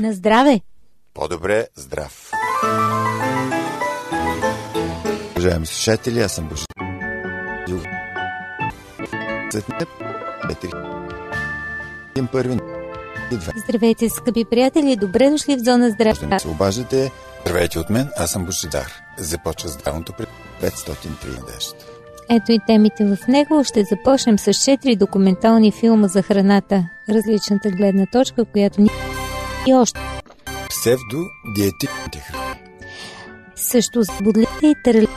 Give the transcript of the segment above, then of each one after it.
На здраве! По-добре здрав! Уважаеми слушатели, аз съм Божи. Първи Здравейте, скъпи приятели! Добре дошли в зона здраве. се обаждате. Здравейте от мен, аз съм Божидар. Започва здравното при 503 надежда. Ето и темите в него. Ще започнем с 4 документални филма за храната. Различната гледна точка, която ни и още. Псевдодиетичните храни. Също с бодлите и търли.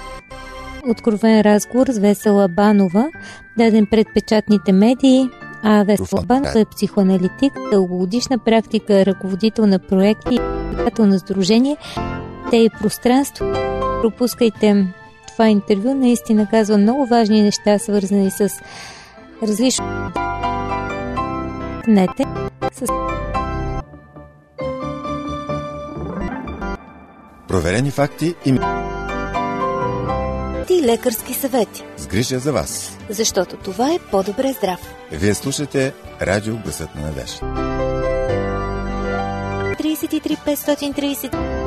Откровен разговор с Весела Банова, даден пред печатните медии. А Весела Банова е психоаналитик, дългогодишна практика, ръководител на проекти, председател на сдружение, те и пространство. Пропускайте това интервю, наистина казва много важни неща, свързани с различно нете, с Проверени факти и и лекарски съвети. с грижа за вас. Защото това е по-добре здрав. Вие слушате Радио Гласът на надежда. 33 530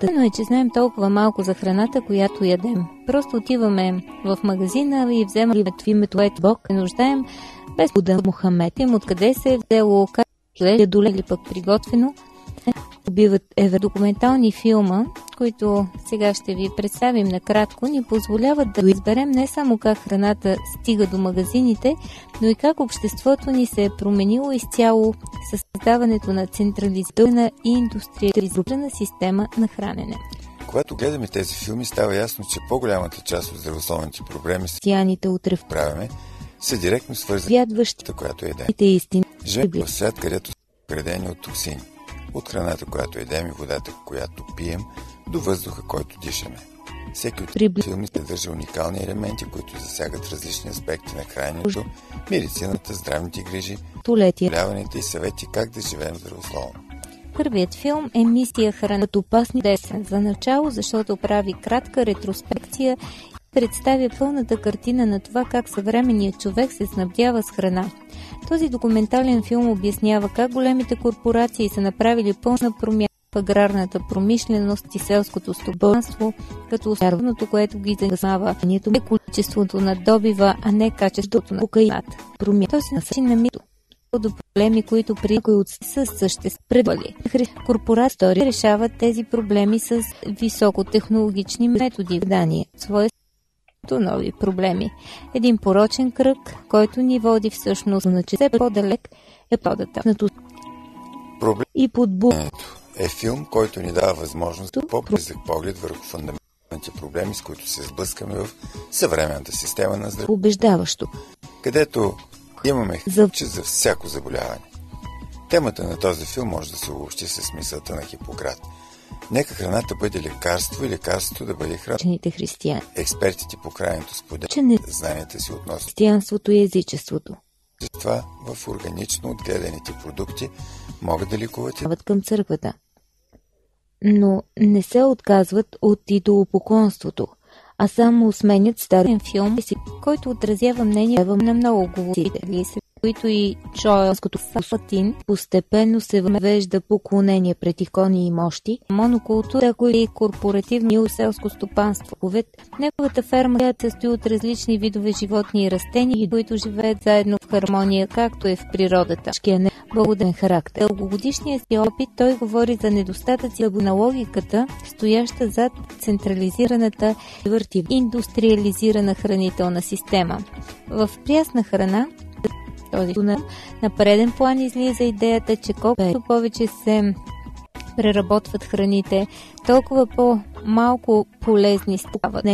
Тъно е, че знаем толкова малко за храната, която ядем. Просто отиваме в магазина и вземаме в името ето Бог, не нуждаем без Буда Мухамед. Им откъде се е взело, как е доле или пък приготвено. Убиват еве документални филма, които сега ще ви представим накратко, ни позволяват да изберем не само как храната стига до магазините, но и как обществото ни се е променило изцяло с създаването на централизирана и индустриализирана система на хранене. Когато гледаме тези филми, става ясно, че по-голямата част от здравословните проблеми с Сияните утре в правяме са директно свързани с която едем. истини. Живеем в свят, където са градени от токсини. От храната, която едем и водата, която пием, до въздуха, който дишаме. Всеки от Прибли- филмите държа уникални елементи, които засягат различни аспекти на храненето, медицината, здравните грижи, заболяванията и съвети как да живеем здравословно. Първият филм е Мисия храна от опасни десен за начало, защото прави кратка ретроспекция представя пълната картина на това как съвременният човек се снабдява с храна. Този документален филм обяснява как големите корпорации са направили пълна промяна в аграрната промишленост и селското стопанство, като основното, което ги занимава, нито е количеството на добива, а не качеството на кокаината. Промяна този начин на мито до проблеми, които при някои от са съществували. Корпорации решават тези проблеми с високотехнологични методи в Дания. Своето нови проблеми. Един порочен кръг, който ни води всъщност на че по-далек е подата. Проблемът И подбу е филм, който ни дава възможност за по-близък поглед върху фундаменталните проблеми, с които се сблъскаме в съвременната система на здраве, убеждаващо. където имаме За- че за всяко заболяване. Темата на този филм може да се обобщи с мисълта на Хипократ. Нека храната бъде лекарство и лекарството да бъде храна. Учените християни. Експертите по крайното споделят Че не знанията си относно християнството и езичеството. това в органично отгледаните продукти могат да Дават към църквата. Но не се отказват от идолопоклонството, а само сменят старен филм, който отразява мнение на много говорители, които и Джоелското Фатин постепенно се въвежда поклонение пред икони и мощи, монокултура, и корпоративни селско стопанство. Повед, неговата ферма се състои от различни видове животни и растения, които живеят заедно в хармония, както е в природата. Шкия не благоден характер. Дългогодишния си опит той говори за недостатъци на логиката, стояща зад централизираната и върти индустриализирана хранителна система. В прясна храна този тунел. На преден план излиза идеята, че колкото повече се преработват храните, толкова по-малко полезни стават.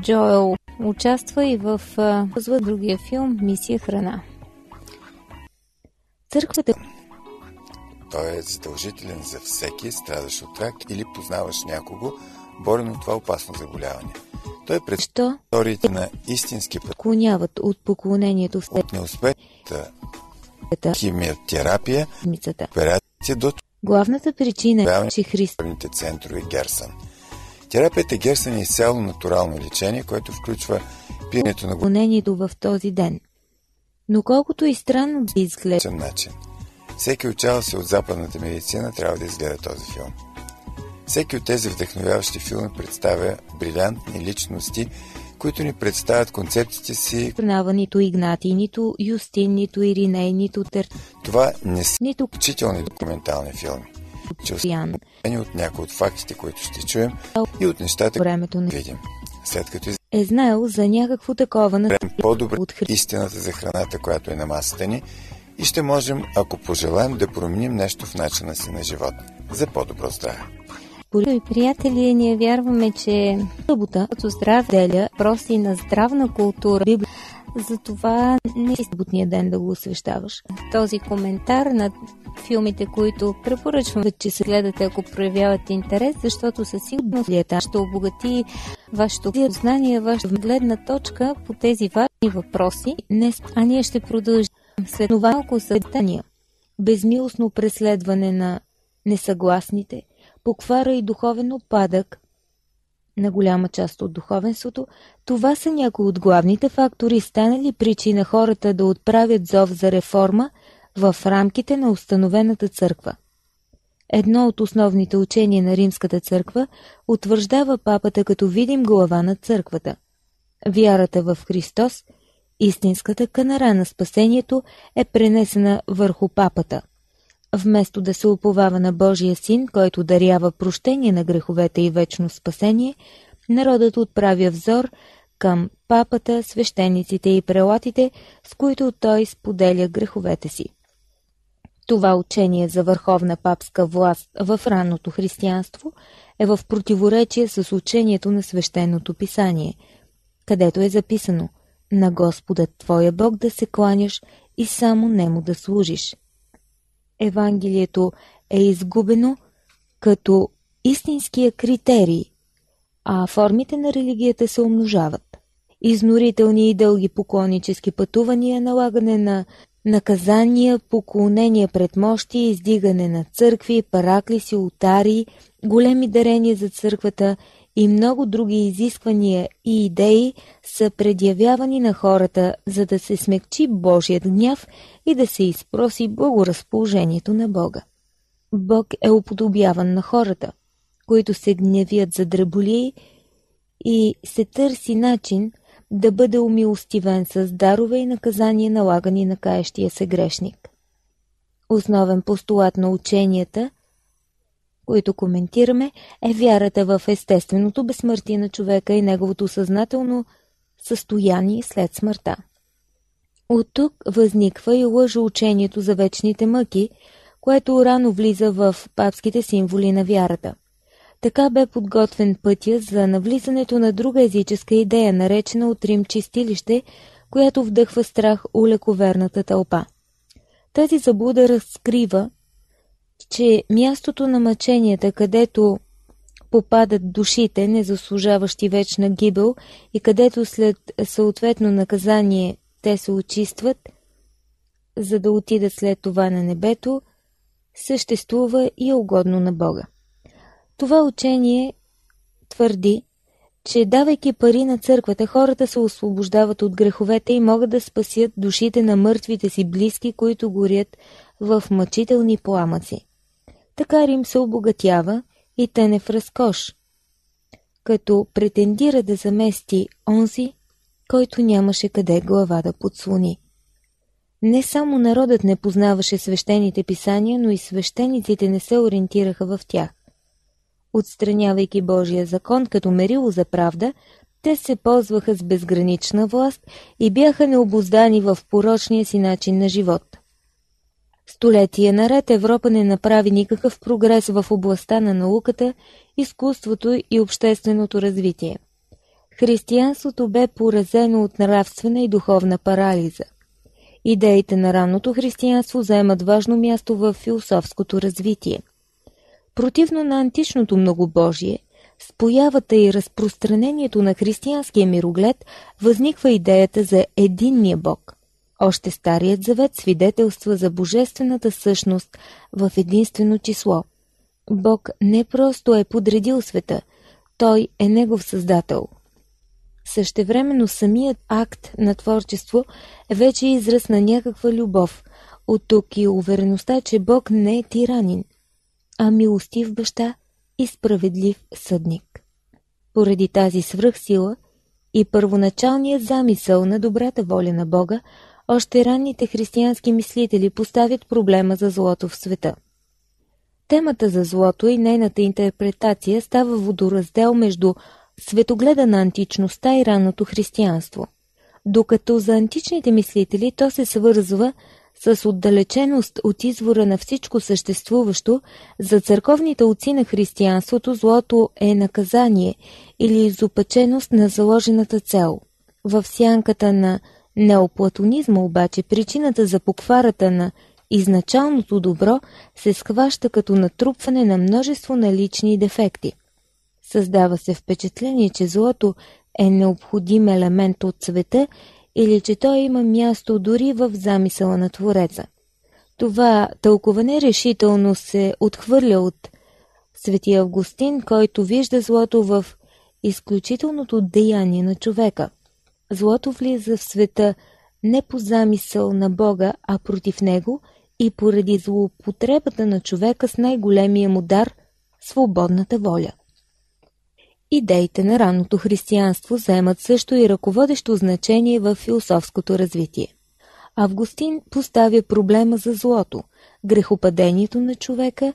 Джоел участва и в в другия филм Мисия храна. Църквата Той е задължителен за всеки, страдащ от рак или познаваш някого, борен от това опасно заболяване. Той пред историите на истински път клоняват от поклонението в от неуспешната света химиотерапия, операция до Главната причина е, че Христовните центрове Герсън. Терапията Герсън е изцяло натурално лечение, което включва пиенето на гонението в този ден. Но колкото и странно да изглежда... начин. Всеки учава се от западната медицина трябва да изгледа този филм. Всеки от тези вдъхновяващи филми представя брилянтни личности, които ни представят концепциите си. Пренава нито Игнати, нито Юстин, нито Ириней, нито Тер. Това не са нито учителни документални филми. Чувствани от някои от фактите, които ще чуем и от нещата, времето не видим. След като е знаел за някакво такова на по-добре от истината за храната, която е на масата ни и ще можем, ако пожелаем, да променим нещо в начина си на живот за по-добро здраве. И приятели, ние вярваме, че събота като здрав деля, проси на здравна култура, Библия, затова не е съботния ден да го освещаваш. Този коментар на филмите, които препоръчвам, че се гледате, ако проявявате интерес, защото със сигурност лията ще обогати вашето знание, вашата гледна точка по тези важни въпроси. Днес, а ние ще продължим след това малко съдания. Безмилостно преследване на несъгласните – поквара и духовен опадък на голяма част от духовенството, това са някои от главните фактори, станали причина хората да отправят зов за реформа в рамките на установената църква. Едно от основните учения на Римската църква утвърждава папата като видим глава на църквата. Вярата в Христос, истинската канара на спасението, е пренесена върху папата – Вместо да се уповава на Божия син, който дарява прощение на греховете и вечно спасение, народът отправя взор към папата, свещениците и прелатите, с които той споделя греховете си. Това учение за върховна папска власт в ранното християнство е в противоречие с учението на свещеното писание, където е записано «На Господа Твоя Бог да се кланяш и само Нему да служиш». Евангелието е изгубено като истинския критерий, а формите на религията се умножават. Изнорителни и дълги поклоннически пътувания, налагане на наказания, поклонения пред мощи, издигане на църкви, параклиси, ултари, големи дарения за църквата и много други изисквания и идеи са предявявани на хората, за да се смекчи Божият гняв и да се изпроси благоразположението на Бога. Бог е уподобяван на хората, които се гневят за дреболии и се търси начин да бъде умилостивен с дарове и наказания налагани на каещия се грешник. Основен постулат на ученията които коментираме, е вярата в естественото безсмъртие на човека и неговото съзнателно състояние след смъртта. От тук възниква и лъжоучението за вечните мъки, което рано влиза в папските символи на вярата. Така бе подготвен пътя за навлизането на друга езическа идея, наречена от Рим чистилище, която вдъхва страх у лековерната тълпа. Тази заблуда разкрива, че мястото на мъченията, където попадат душите, незаслужаващи вечна гибел и където след съответно наказание те се очистват, за да отидат след това на небето, съществува и угодно на Бога. Това учение твърди, че давайки пари на църквата, хората се освобождават от греховете и могат да спасят душите на мъртвите си близки, които горят в мъчителни пламъци. Така Рим се обогатява и тъне в разкош, като претендира да замести онзи, който нямаше къде глава да подслони. Не само народът не познаваше свещените писания, но и свещениците не се ориентираха в тях. Отстранявайки Божия закон като мерило за правда, те се ползваха с безгранична власт и бяха необоздани в порочния си начин на живот. Столетия наред Европа не направи никакъв прогрес в областта на науката, изкуството и общественото развитие. Християнството бе поразено от нравствена и духовна парализа. Идеите на ранното християнство заемат важно място в философското развитие. Противно на античното многобожие, с появата и разпространението на християнския мироглед възниква идеята за единния Бог. Още Старият завет свидетелства за божествената същност в единствено число. Бог не просто е подредил света, Той е Негов Създател. Същевременно самият акт на творчество е вече израз на някаква любов. От тук и увереността, че Бог не е тиранин, а милостив баща и справедлив съдник. Поради тази свръхсила и първоначалният замисъл на добрата воля на Бога, още ранните християнски мислители поставят проблема за злото в света. Темата за злото и нейната интерпретация става водораздел между светогледа на античността и ранното християнство. Докато за античните мислители то се свързва с отдалеченост от извора на всичко съществуващо, за църковните отци на християнството злото е наказание или изопаченост на заложената цел. В сянката на неоплатонизма обаче причината за покварата на изначалното добро се схваща като натрупване на множество налични дефекти. Създава се впечатление, че злото е необходим елемент от света или че той има място дори в замисъла на Твореца. Това тълкуване решително се отхвърля от Свети Августин, който вижда злото в изключителното деяние на човека. Злото влиза в света не по замисъл на Бога, а против него и поради злоупотребата на човека с най-големия му дар – свободната воля. Идеите на ранното християнство заемат също и ръководещо значение в философското развитие. Августин поставя проблема за злото, грехопадението на човека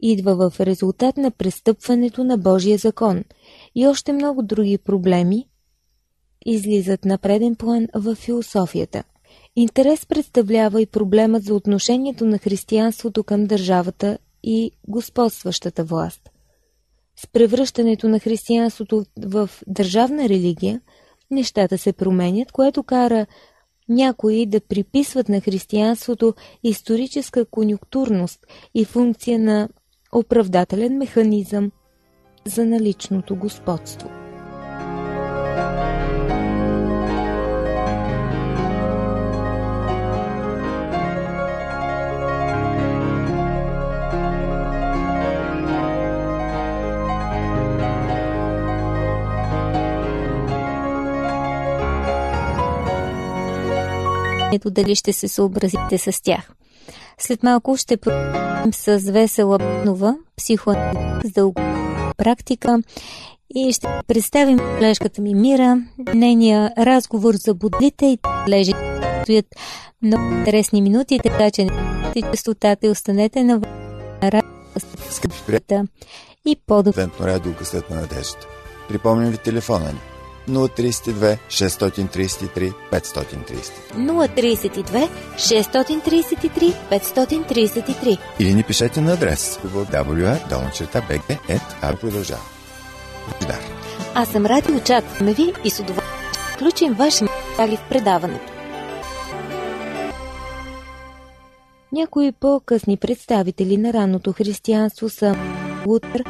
идва в резултат на престъпването на Божия закон и още много други проблеми излизат на преден план в философията. Интерес представлява и проблемът за отношението на християнството към държавата и господстващата власт. С превръщането на християнството в държавна религия, нещата се променят, което кара някои да приписват на християнството историческа конюнктурност и функция на оправдателен механизъм за наличното господство. Ето дали ще се съобразите с тях. След малко ще продължим с Весела Нова, психоанализ с дълго практика и ще представим колежката ми Мира, нейния разговор за бодлите и лежи стоят много интересни минути, така че не частотата и останете на радио и по-добре. радио късът на надежда. Припомням ви телефона ни 032 633 533. 032 633 533. Или ни пишете на адрес www.bg.a продължава. Аз съм Ради, очакваме ви и с удоволствие включим ваши материали в предаването. Някои по-късни представители на ранното християнство са Лутър,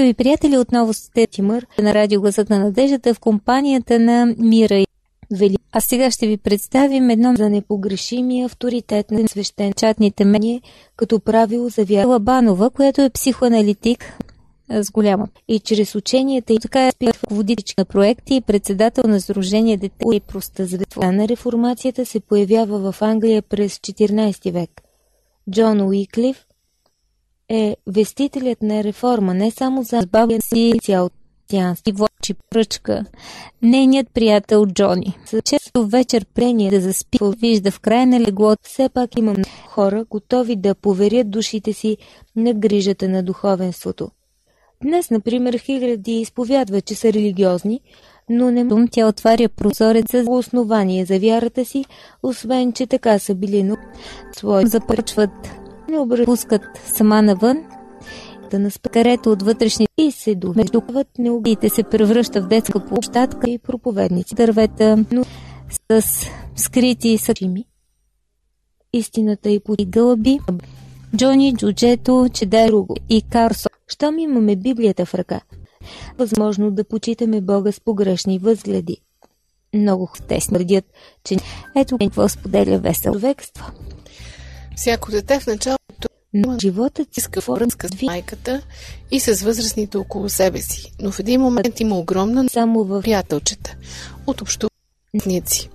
Скъпи приятели, отново сте Тимър на радио Гласът на надеждата в компанията на Мира и Вели. А сега ще ви представим едно за непогрешими авторитет на свещенчатните мени, като правило за вяра Лабанова, която е психоаналитик с голяма. И чрез ученията и така е ръководител на проекти и председател на Сдружение Дете и проста на реформацията се появява в Англия през 14 век. Джон Уиклиф е вестителят на реформа не само за бабя си цял тянски вочи пръчка. Нейният приятел Джони. Често вечер прение да заспи, вижда в края на леглото. Все пак имам хора, готови да поверят душите си на грижата на духовенството. Днес, например, хиляди изповядват, че са религиозни, но не тя отваря прозорец за основание за вярата си, освен, че така са били но свои започват обръпускат сама навън, да нас карето от вътрешни и се довеждуват неубиите се превръща в детска площадка и проповедници. Дървета но с скрити съчими. Истината и по гълби, Джони, Джуджето, Чедеруго и Карсо. Щом имаме Библията в ръка, възможно да почитаме Бога с погрешни възгледи. Много те смърдят, че ето какво споделя весел човекство. Всяко дете в началото но животът иска връзка с майката и с възрастните около себе си, но в един момент има огромна само в приятелчета от общувници.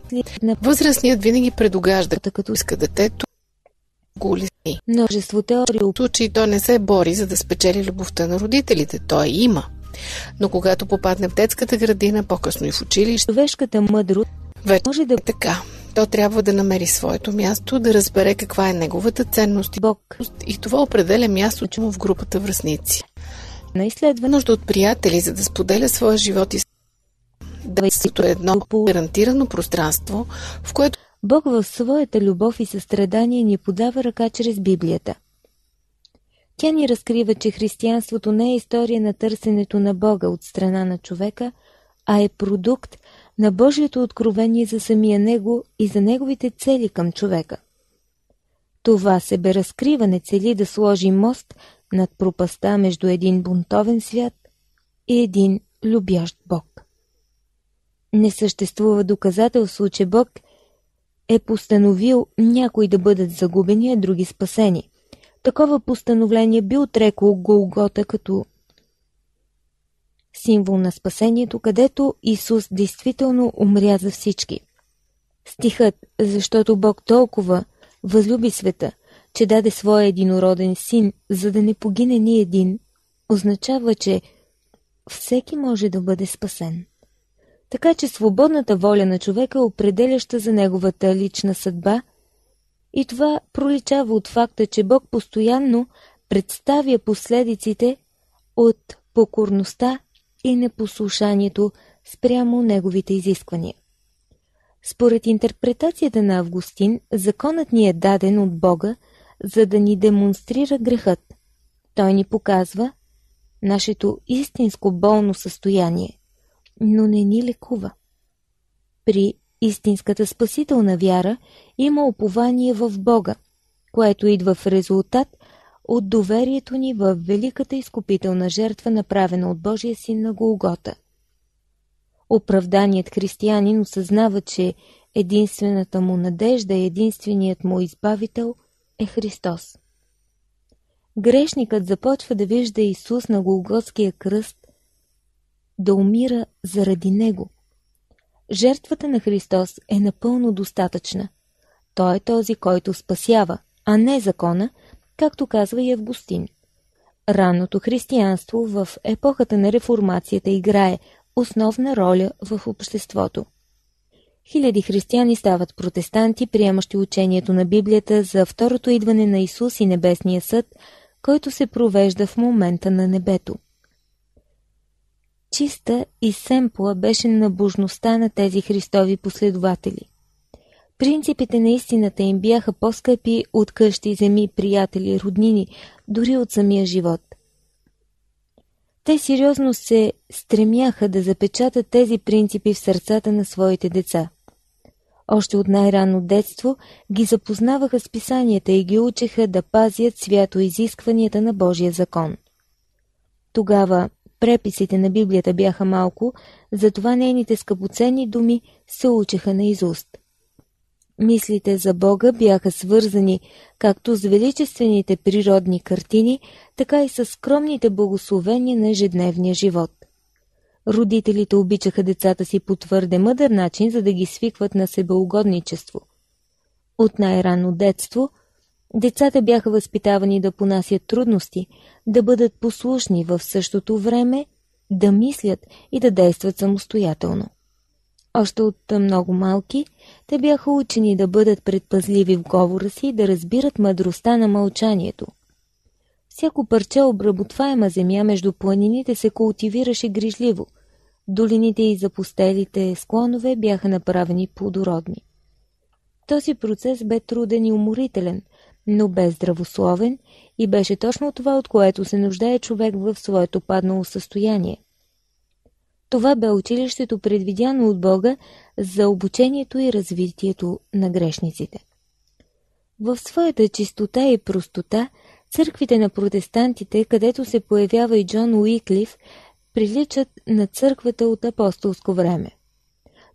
Възрастният винаги предогажда, като иска детето го Множество теории. В случай то не се бори, за да спечели любовта на родителите. Той има. Но когато попадне в детската градина, по-късно и в училище, човешката мъдрост вече може да е така. То трябва да намери своето място, да разбере каква е неговата ценност и Бог. И това определя мястото му в групата връзници. На изследва нужда от приятели, за да споделя своя живот и да е едно гарантирано пространство, в което Бог в своята любов и състрадание ни подава ръка чрез Библията. Тя ни разкрива, че християнството не е история на търсенето на Бога от страна на човека, а е продукт на Божието откровение за самия Него и за Неговите цели към човека. Това себеразкриване цели да сложи мост над пропаста между един бунтовен свят и един любящ Бог. Не съществува доказателство, че Бог е постановил някои да бъдат загубени, а други спасени. Такова постановление би отрекло Голгота като символ на спасението, където Исус действително умря за всички. Стихът, защото Бог толкова възлюби света, че даде своя единороден син, за да не погине ни един, означава, че всеки може да бъде спасен. Така че свободната воля на човека е определяща за неговата лична съдба и това проличава от факта, че Бог постоянно представя последиците от покорността и непослушанието спрямо неговите изисквания. Според интерпретацията на Августин, законът ни е даден от Бога, за да ни демонстрира грехът. Той ни показва нашето истинско болно състояние, но не ни лекува. При истинската спасителна вяра има упование в Бога, което идва в резултат от доверието ни в великата изкупителна жертва, направена от Божия син на Голгота. Оправданият християнин осъзнава, че единствената му надежда и единственият му избавител е Христос. Грешникът започва да вижда Исус на Голготския кръст, да умира заради него. Жертвата на Христос е напълно достатъчна. Той е този, който спасява, а не закона – както казва и Августин. Ранното християнство в епохата на реформацията играе основна роля в обществото. Хиляди християни стават протестанти, приемащи учението на Библията за второто идване на Исус и Небесния съд, който се провежда в момента на небето. Чиста и семпла беше набожността на тези Христови последователи. Принципите на истината им бяха по-скъпи от къщи, земи, приятели, роднини, дори от самия живот. Те сериозно се стремяха да запечатат тези принципи в сърцата на своите деца. Още от най-ранно детство ги запознаваха с писанията и ги учеха да пазят свято изискванията на Божия закон. Тогава преписите на Библията бяха малко, затова нейните скъпоценни думи се учеха на изуст. Мислите за Бога бяха свързани както с величествените природни картини, така и с скромните благословения на ежедневния живот. Родителите обичаха децата си по твърде мъдър начин, за да ги свикват на себеугодничество. От най-ранно детство децата бяха възпитавани да понасят трудности, да бъдат послушни в същото време, да мислят и да действат самостоятелно. Още от много малки, те бяха учени да бъдат предпазливи в говора си и да разбират мъдростта на мълчанието. Всяко парче обработваема земя между планините се култивираше грижливо. Долините и запустелите склонове бяха направени плодородни. Този процес бе труден и уморителен, но бе здравословен и беше точно това, от което се нуждае човек в своето паднало състояние. Това бе училището предвидяно от Бога за обучението и развитието на грешниците. В своята чистота и простота, църквите на протестантите, където се появява и Джон Уиклиф, приличат на църквата от апостолско време.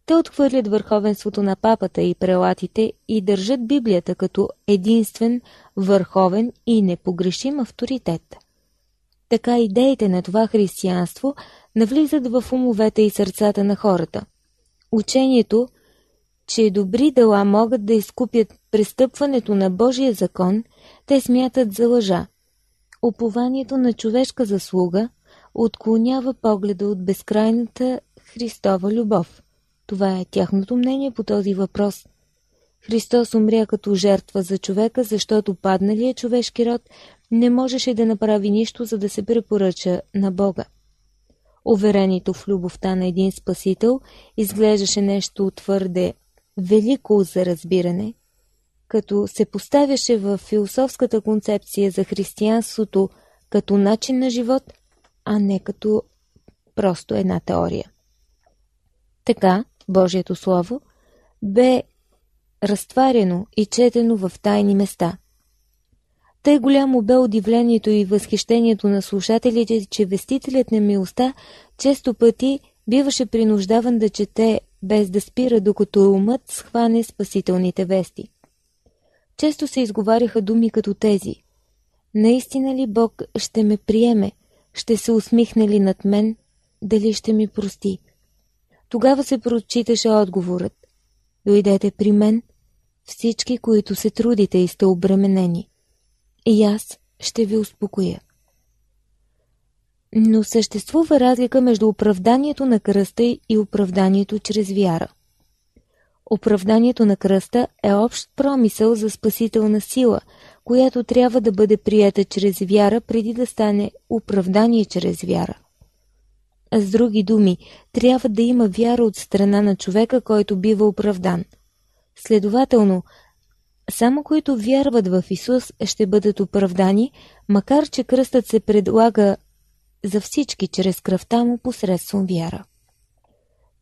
Те отхвърлят върховенството на папата и прелатите и държат Библията като единствен, върховен и непогрешим авторитет. Така идеите на това християнство навлизат в умовете и сърцата на хората. Учението, че добри дела могат да изкупят престъпването на Божия закон, те смятат за лъжа. Опованието на човешка заслуга отклонява погледа от безкрайната Христова любов. Това е тяхното мнение по този въпрос. Христос умря като жертва за човека, защото падналият човешки род не можеше да направи нищо, за да се препоръча на Бога. Уверението в любовта на един Спасител изглеждаше нещо твърде велико за разбиране, като се поставяше в философската концепция за християнството като начин на живот, а не като просто една теория. Така, Божието Слово бе разтварено и четено в тайни места. Тъй голямо бе удивлението и възхищението на слушателите, че вестителят на милостта често пъти биваше принуждаван да чете без да спира, докато умът схване спасителните вести. Често се изговаряха думи като тези. Наистина ли Бог ще ме приеме? Ще се усмихне ли над мен? Дали ще ми прости? Тогава се прочиташе отговорът. Дойдете при мен, всички, които се трудите и сте обременени. И аз ще ви успокоя. Но съществува разлика между оправданието на кръста и оправданието чрез вяра. Оправданието на кръста е общ промисъл за спасителна сила, която трябва да бъде прията чрез вяра, преди да стане оправдание чрез вяра. А с други думи, трябва да има вяра от страна на човека, който бива оправдан. Следователно, само които вярват в Исус ще бъдат оправдани, макар че кръстът се предлага за всички чрез кръвта му посредством вяра.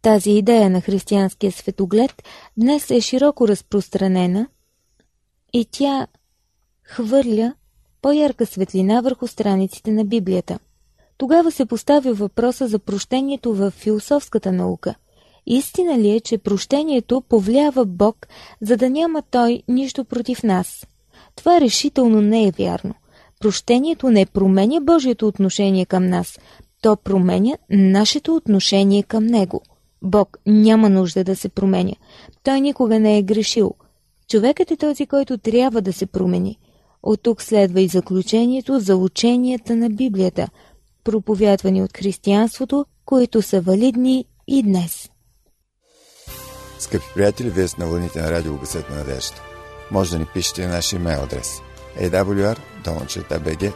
Тази идея на християнския светоглед днес е широко разпространена и тя хвърля по-ярка светлина върху страниците на Библията. Тогава се поставя въпроса за прощението в философската наука. Истина ли е, че прощението повлява Бог, за да няма Той нищо против нас? Това решително не е вярно. Прощението не променя Божието отношение към нас, то променя нашето отношение към Него. Бог няма нужда да се променя. Той никога не е грешил. Човекът е този, който трябва да се промени. От тук следва и заключението за ученията на Библията, проповядвани от християнството, които са валидни и днес. Скъпи приятели, вие сте на вълните на радио Гъсът на надежда. Може да ни пишете на нашия имейл адрес awr.bg,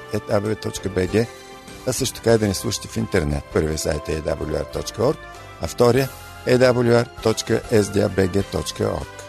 а също така и да ни слушате в интернет. Първият сайт е awr.org, а втория awr.sdabg.org.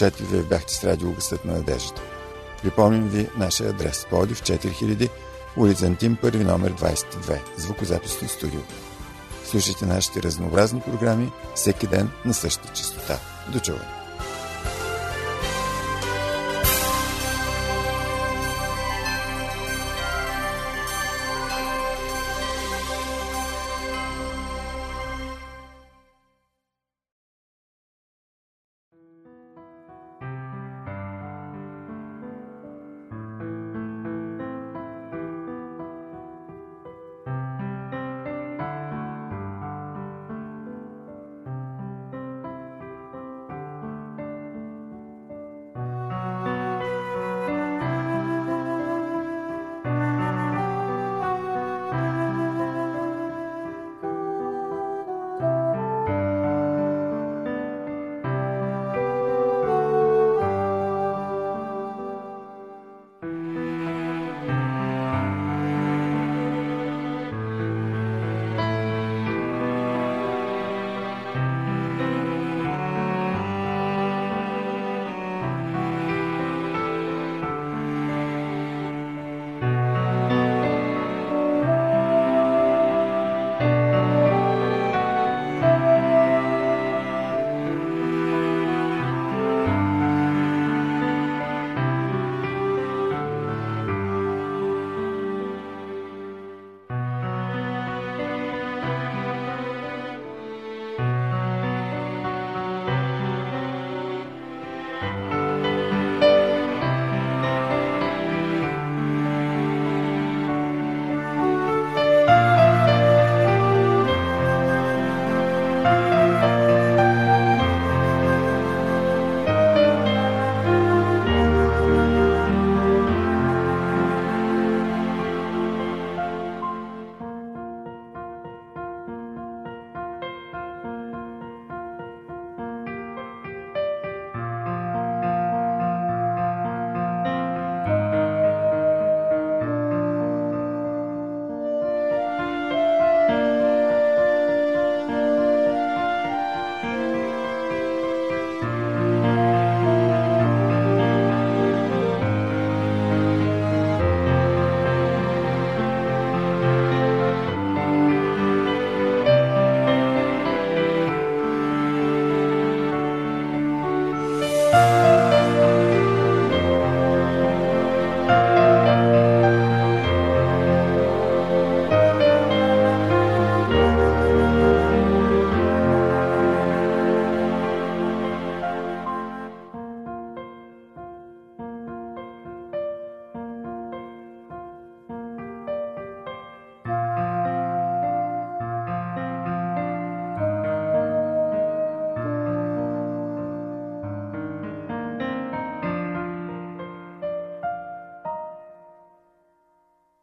Уважаеми слушатели, вие бяхте с радио Гъстът на надеждата. Припомням ви нашия адрес Полив 4000, улица Антим, първи номер 22, звукозаписно студио. Слушайте нашите разнообразни програми всеки ден на същата частота. До чуване!